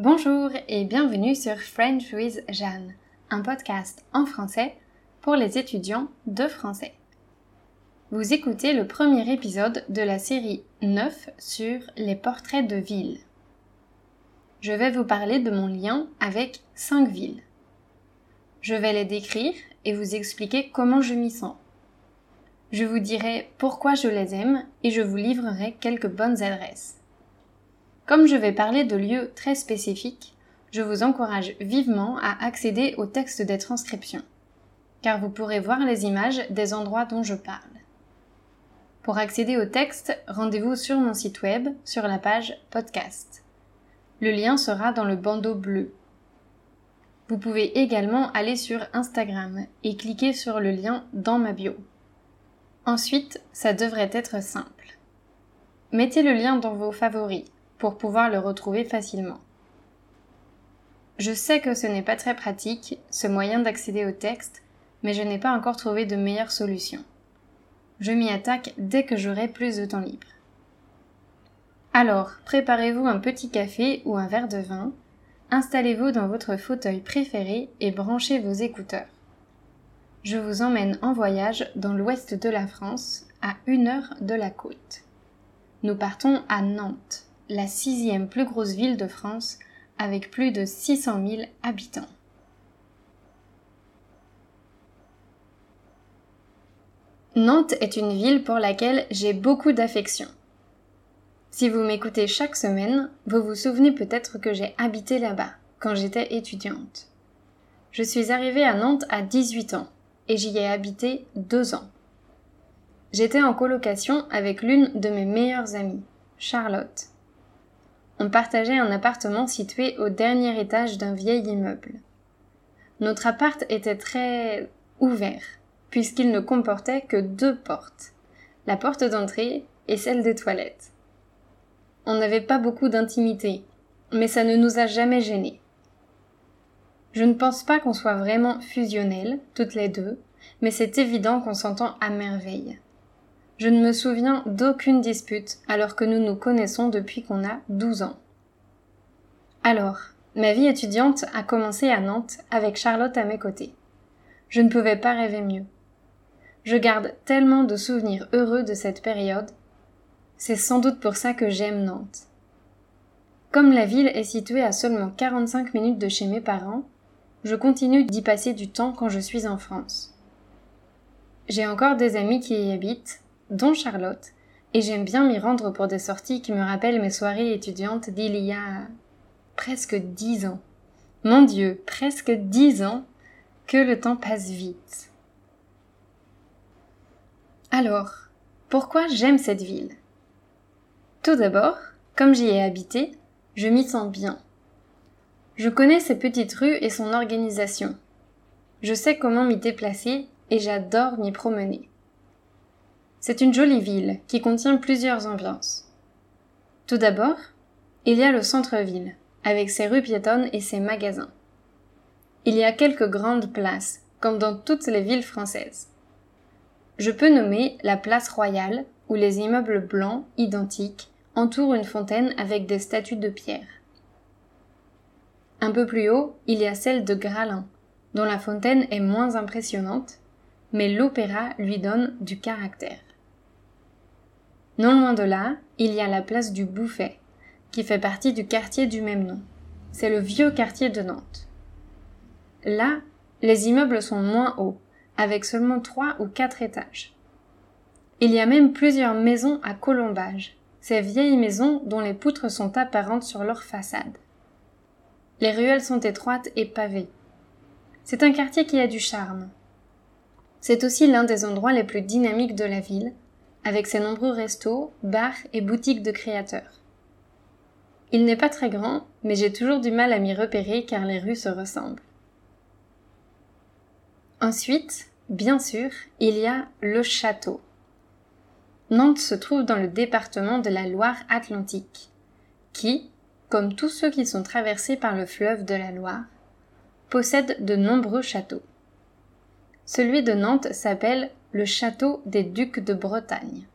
Bonjour et bienvenue sur French with Jeanne, un podcast en français pour les étudiants de français. Vous écoutez le premier épisode de la série 9 sur les portraits de villes. Je vais vous parler de mon lien avec 5 villes. Je vais les décrire et vous expliquer comment je m'y sens. Je vous dirai pourquoi je les aime et je vous livrerai quelques bonnes adresses. Comme je vais parler de lieux très spécifiques, je vous encourage vivement à accéder au texte des transcriptions, car vous pourrez voir les images des endroits dont je parle. Pour accéder au texte, rendez-vous sur mon site web sur la page podcast. Le lien sera dans le bandeau bleu. Vous pouvez également aller sur Instagram et cliquer sur le lien dans ma bio. Ensuite, ça devrait être simple. Mettez le lien dans vos favoris pour pouvoir le retrouver facilement. Je sais que ce n'est pas très pratique, ce moyen d'accéder au texte, mais je n'ai pas encore trouvé de meilleure solution. Je m'y attaque dès que j'aurai plus de temps libre. Alors, préparez-vous un petit café ou un verre de vin, installez-vous dans votre fauteuil préféré et branchez vos écouteurs. Je vous emmène en voyage dans l'ouest de la France, à une heure de la côte. Nous partons à Nantes la sixième plus grosse ville de France avec plus de 600 000 habitants. Nantes est une ville pour laquelle j'ai beaucoup d'affection. Si vous m'écoutez chaque semaine, vous vous souvenez peut-être que j'ai habité là-bas quand j'étais étudiante. Je suis arrivée à Nantes à 18 ans et j'y ai habité deux ans. J'étais en colocation avec l'une de mes meilleures amies, Charlotte on partageait un appartement situé au dernier étage d'un vieil immeuble. Notre appart était très ouvert, puisqu'il ne comportait que deux portes, la porte d'entrée et celle des toilettes. On n'avait pas beaucoup d'intimité, mais ça ne nous a jamais gênés. Je ne pense pas qu'on soit vraiment fusionnelles, toutes les deux, mais c'est évident qu'on s'entend à merveille. Je ne me souviens d'aucune dispute alors que nous nous connaissons depuis qu'on a 12 ans. Alors, ma vie étudiante a commencé à Nantes avec Charlotte à mes côtés. Je ne pouvais pas rêver mieux. Je garde tellement de souvenirs heureux de cette période. C'est sans doute pour ça que j'aime Nantes. Comme la ville est située à seulement 45 minutes de chez mes parents, je continue d'y passer du temps quand je suis en France. J'ai encore des amis qui y habitent, dont Charlotte, et j'aime bien m'y rendre pour des sorties qui me rappellent mes soirées étudiantes d'il y a presque dix ans. Mon Dieu, presque dix ans que le temps passe vite. Alors, pourquoi j'aime cette ville? Tout d'abord, comme j'y ai habité, je m'y sens bien. Je connais ses petites rues et son organisation. Je sais comment m'y déplacer et j'adore m'y promener. C'est une jolie ville qui contient plusieurs ambiances. Tout d'abord, il y a le centre-ville, avec ses rues piétonnes et ses magasins. Il y a quelques grandes places, comme dans toutes les villes françaises. Je peux nommer la place royale, où les immeubles blancs, identiques, entourent une fontaine avec des statues de pierre. Un peu plus haut, il y a celle de Gralin, dont la fontaine est moins impressionnante, mais l'opéra lui donne du caractère. Non loin de là, il y a la place du Bouffet, qui fait partie du quartier du même nom. C'est le vieux quartier de Nantes. Là, les immeubles sont moins hauts, avec seulement trois ou quatre étages. Il y a même plusieurs maisons à colombage, ces vieilles maisons dont les poutres sont apparentes sur leur façade. Les ruelles sont étroites et pavées. C'est un quartier qui a du charme. C'est aussi l'un des endroits les plus dynamiques de la ville, avec ses nombreux restos, bars et boutiques de créateurs. Il n'est pas très grand, mais j'ai toujours du mal à m'y repérer car les rues se ressemblent. Ensuite, bien sûr, il y a le château. Nantes se trouve dans le département de la Loire-Atlantique, qui, comme tous ceux qui sont traversés par le fleuve de la Loire, possède de nombreux châteaux. Celui de Nantes s'appelle le château des ducs de Bretagne.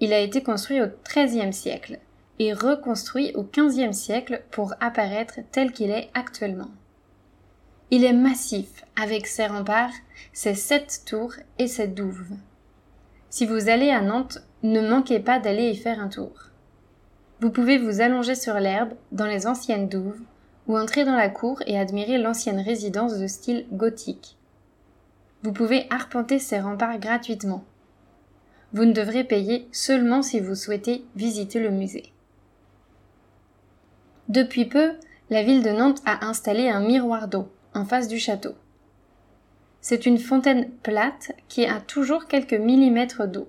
Il a été construit au XIIIe siècle et reconstruit au XVe siècle pour apparaître tel qu'il est actuellement. Il est massif, avec ses remparts, ses sept tours et ses douves. Si vous allez à Nantes, ne manquez pas d'aller y faire un tour. Vous pouvez vous allonger sur l'herbe, dans les anciennes douves, ou entrer dans la cour et admirer l'ancienne résidence de style gothique. Vous pouvez arpenter ces remparts gratuitement. Vous ne devrez payer seulement si vous souhaitez visiter le musée. Depuis peu, la ville de Nantes a installé un miroir d'eau en face du château. C'est une fontaine plate qui a toujours quelques millimètres d'eau.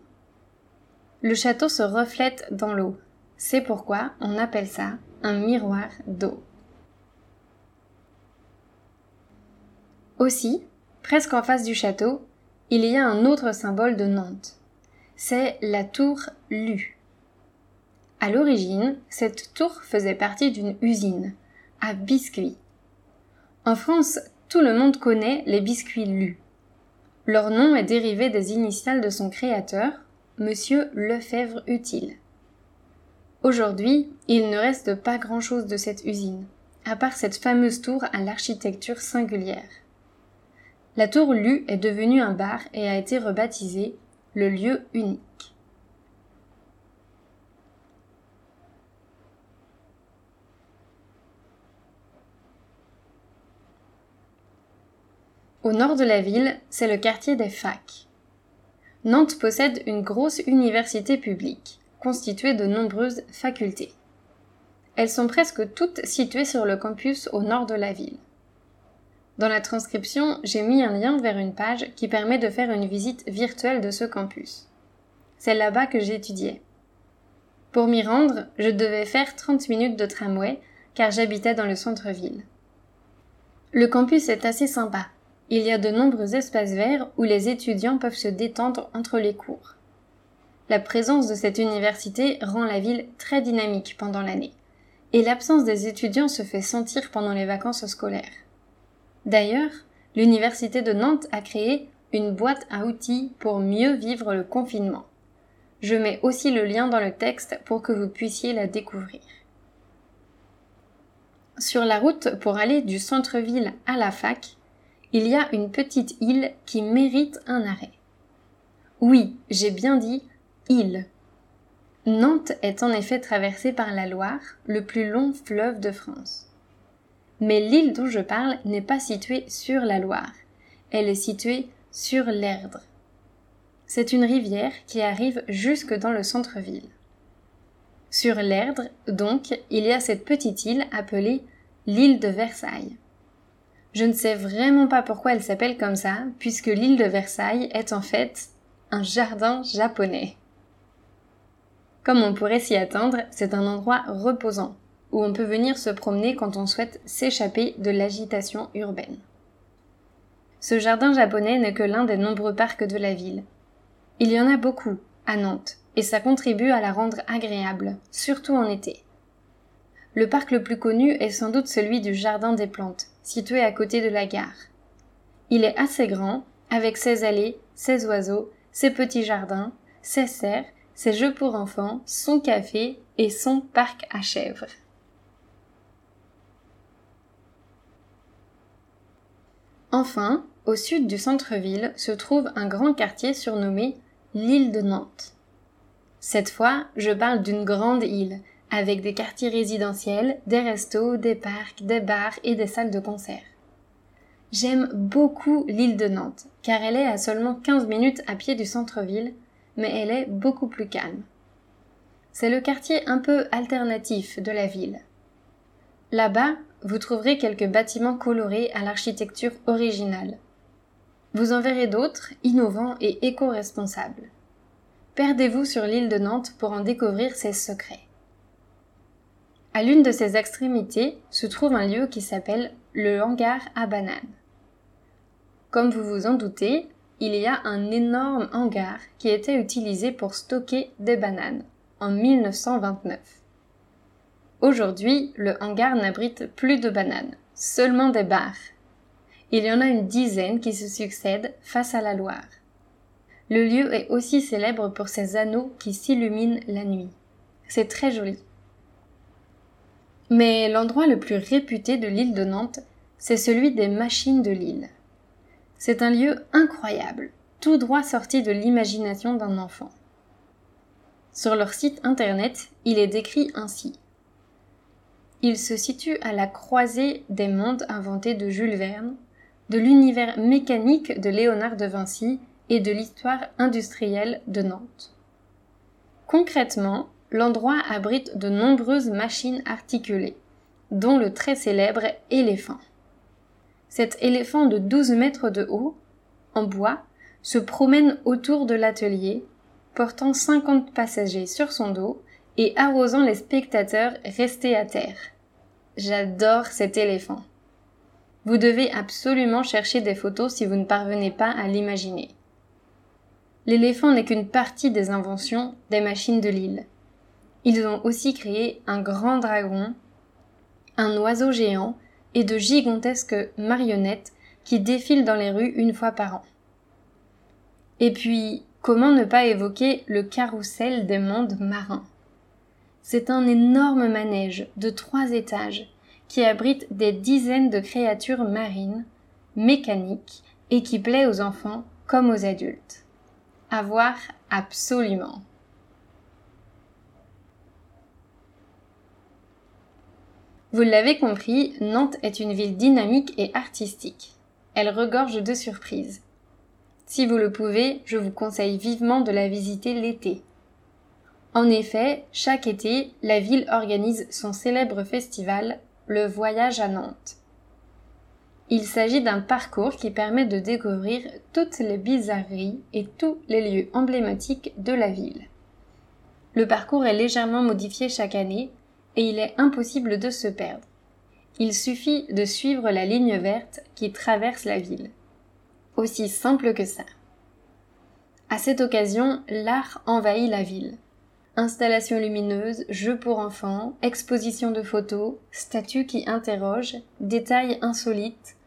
Le château se reflète dans l'eau. C'est pourquoi on appelle ça un miroir d'eau. Aussi, presque en face du château, il y a un autre symbole de Nantes. C'est la tour Lu. À l'origine, cette tour faisait partie d'une usine, à biscuits. En France, tout le monde connaît les biscuits Lu. Leur nom est dérivé des initiales de son créateur, Monsieur Lefebvre Utile. Aujourd'hui, il ne reste pas grand-chose de cette usine, à part cette fameuse tour à l'architecture singulière. La tour Lu est devenue un bar et a été rebaptisé le lieu unique. Au nord de la ville, c'est le quartier des facs. Nantes possède une grosse université publique, constituée de nombreuses facultés. Elles sont presque toutes situées sur le campus au nord de la ville. Dans la transcription, j'ai mis un lien vers une page qui permet de faire une visite virtuelle de ce campus. C'est là-bas que j'étudiais. Pour m'y rendre, je devais faire 30 minutes de tramway car j'habitais dans le centre-ville. Le campus est assez sympa. Il y a de nombreux espaces verts où les étudiants peuvent se détendre entre les cours. La présence de cette université rend la ville très dynamique pendant l'année, et l'absence des étudiants se fait sentir pendant les vacances scolaires. D'ailleurs, l'Université de Nantes a créé une boîte à outils pour mieux vivre le confinement. Je mets aussi le lien dans le texte pour que vous puissiez la découvrir. Sur la route pour aller du centre-ville à la fac, il y a une petite île qui mérite un arrêt. Oui, j'ai bien dit île. Nantes est en effet traversée par la Loire, le plus long fleuve de France. Mais l'île dont je parle n'est pas située sur la Loire. Elle est située sur l'Erdre. C'est une rivière qui arrive jusque dans le centre-ville. Sur l'Erdre, donc, il y a cette petite île appelée l'île de Versailles. Je ne sais vraiment pas pourquoi elle s'appelle comme ça, puisque l'île de Versailles est en fait un jardin japonais. Comme on pourrait s'y attendre, c'est un endroit reposant, où on peut venir se promener quand on souhaite s'échapper de l'agitation urbaine. Ce jardin japonais n'est que l'un des nombreux parcs de la ville. Il y en a beaucoup à Nantes, et ça contribue à la rendre agréable, surtout en été. Le parc le plus connu est sans doute celui du Jardin des Plantes, situé à côté de la gare. Il est assez grand, avec ses allées, ses oiseaux, ses petits jardins, ses serres, ses jeux pour enfants, son café et son parc à chèvres. Enfin, au sud du centre-ville se trouve un grand quartier surnommé l'île de Nantes. Cette fois, je parle d'une grande île, avec des quartiers résidentiels, des restos, des parcs, des bars et des salles de concert. J'aime beaucoup l'île de Nantes, car elle est à seulement 15 minutes à pied du centre-ville, mais elle est beaucoup plus calme. C'est le quartier un peu alternatif de la ville. Là-bas, vous trouverez quelques bâtiments colorés à l'architecture originale. Vous en verrez d'autres, innovants et éco-responsables. Perdez-vous sur l'île de Nantes pour en découvrir ses secrets. À l'une de ses extrémités se trouve un lieu qui s'appelle le hangar à bananes. Comme vous vous en doutez, il y a un énorme hangar qui était utilisé pour stocker des bananes en 1929. Aujourd'hui, le hangar n'abrite plus de bananes, seulement des bars. Il y en a une dizaine qui se succèdent face à la Loire. Le lieu est aussi célèbre pour ses anneaux qui s'illuminent la nuit. C'est très joli. Mais l'endroit le plus réputé de l'île de Nantes, c'est celui des machines de l'île. C'est un lieu incroyable, tout droit sorti de l'imagination d'un enfant. Sur leur site internet, il est décrit ainsi. Il se situe à la croisée des mondes inventés de Jules Verne, de l'univers mécanique de Léonard de Vinci et de l'histoire industrielle de Nantes. Concrètement, l'endroit abrite de nombreuses machines articulées, dont le très célèbre éléphant. Cet éléphant de 12 mètres de haut, en bois, se promène autour de l'atelier, portant 50 passagers sur son dos et arrosant les spectateurs restés à terre. J'adore cet éléphant. Vous devez absolument chercher des photos si vous ne parvenez pas à l'imaginer. L'éléphant n'est qu'une partie des inventions des machines de l'île. Ils ont aussi créé un grand dragon, un oiseau géant et de gigantesques marionnettes qui défilent dans les rues une fois par an. Et puis, comment ne pas évoquer le carrousel des mondes marins? C'est un énorme manège de trois étages qui abrite des dizaines de créatures marines, mécaniques et qui plaît aux enfants comme aux adultes. À voir absolument. Vous l'avez compris, Nantes est une ville dynamique et artistique. Elle regorge de surprises. Si vous le pouvez, je vous conseille vivement de la visiter l'été. En effet, chaque été, la ville organise son célèbre festival, le Voyage à Nantes. Il s'agit d'un parcours qui permet de découvrir toutes les bizarreries et tous les lieux emblématiques de la ville. Le parcours est légèrement modifié chaque année et il est impossible de se perdre. Il suffit de suivre la ligne verte qui traverse la ville. Aussi simple que ça. À cette occasion, l'art envahit la ville. Installations lumineuses, jeux pour enfants, expositions de photos, statues qui interrogent, détails insolites.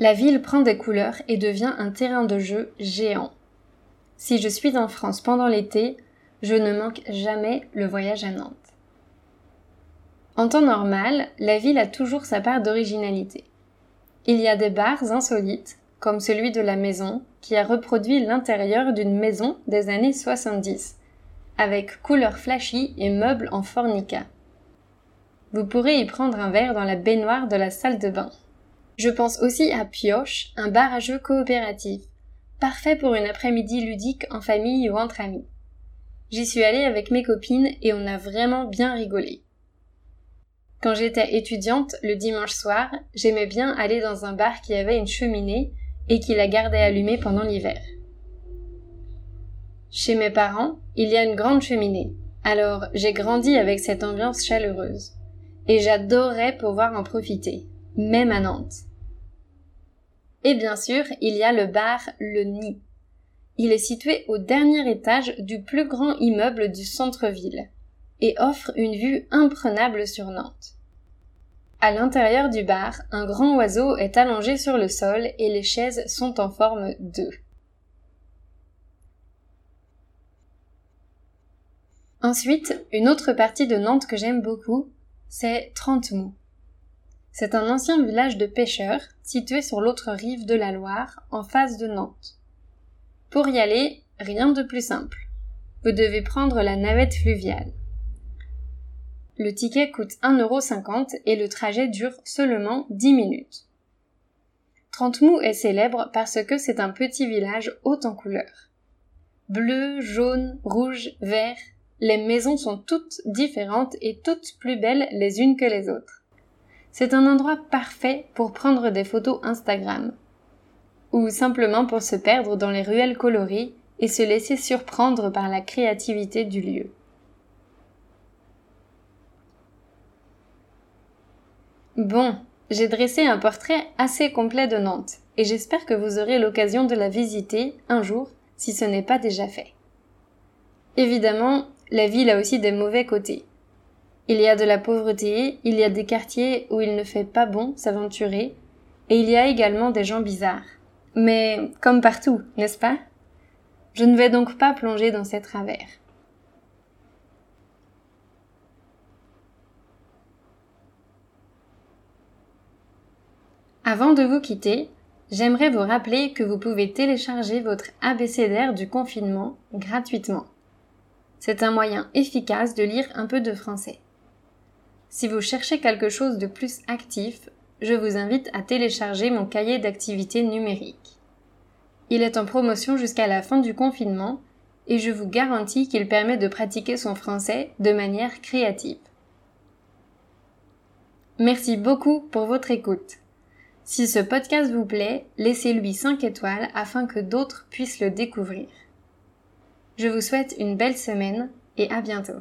La ville prend des couleurs et devient un terrain de jeu géant. Si je suis en France pendant l'été, je ne manque jamais le voyage à Nantes. En temps normal, la ville a toujours sa part d'originalité. Il y a des bars insolites, comme celui de la maison, qui a reproduit l'intérieur d'une maison des années 70 avec couleurs flashy et meubles en fornica. Vous pourrez y prendre un verre dans la baignoire de la salle de bain. Je pense aussi à Pioche, un bar à jeux coopératif, parfait pour une après-midi ludique en famille ou entre amis. J'y suis allée avec mes copines et on a vraiment bien rigolé. Quand j'étais étudiante, le dimanche soir, j'aimais bien aller dans un bar qui avait une cheminée et qui la gardait allumée pendant l'hiver. Chez mes parents, il y a une grande cheminée, alors j'ai grandi avec cette ambiance chaleureuse. Et j'adorais pouvoir en profiter, même à Nantes. Et bien sûr, il y a le bar Le Nid. Il est situé au dernier étage du plus grand immeuble du centre-ville et offre une vue imprenable sur Nantes. À l'intérieur du bar, un grand oiseau est allongé sur le sol et les chaises sont en forme d'œuf. Ensuite, une autre partie de Nantes que j'aime beaucoup, c'est Trentemou. C'est un ancien village de pêcheurs situé sur l'autre rive de la Loire, en face de Nantes. Pour y aller, rien de plus simple. Vous devez prendre la navette fluviale. Le ticket coûte 1,50€ et le trajet dure seulement 10 minutes. Trentemou est célèbre parce que c'est un petit village haut en couleurs. Bleu, jaune, rouge, vert, les maisons sont toutes différentes et toutes plus belles les unes que les autres. C'est un endroit parfait pour prendre des photos Instagram. Ou simplement pour se perdre dans les ruelles colorées et se laisser surprendre par la créativité du lieu. Bon, j'ai dressé un portrait assez complet de Nantes et j'espère que vous aurez l'occasion de la visiter un jour si ce n'est pas déjà fait. Évidemment, la ville a aussi des mauvais côtés. Il y a de la pauvreté, il y a des quartiers où il ne fait pas bon s'aventurer, et il y a également des gens bizarres. Mais comme partout, n'est-ce pas? Je ne vais donc pas plonger dans ces travers. Avant de vous quitter, j'aimerais vous rappeler que vous pouvez télécharger votre abécédaire du confinement gratuitement. C'est un moyen efficace de lire un peu de français. Si vous cherchez quelque chose de plus actif, je vous invite à télécharger mon cahier d'activités numérique. Il est en promotion jusqu'à la fin du confinement et je vous garantis qu'il permet de pratiquer son français de manière créative. Merci beaucoup pour votre écoute. Si ce podcast vous plaît, laissez-lui 5 étoiles afin que d'autres puissent le découvrir. Je vous souhaite une belle semaine et à bientôt.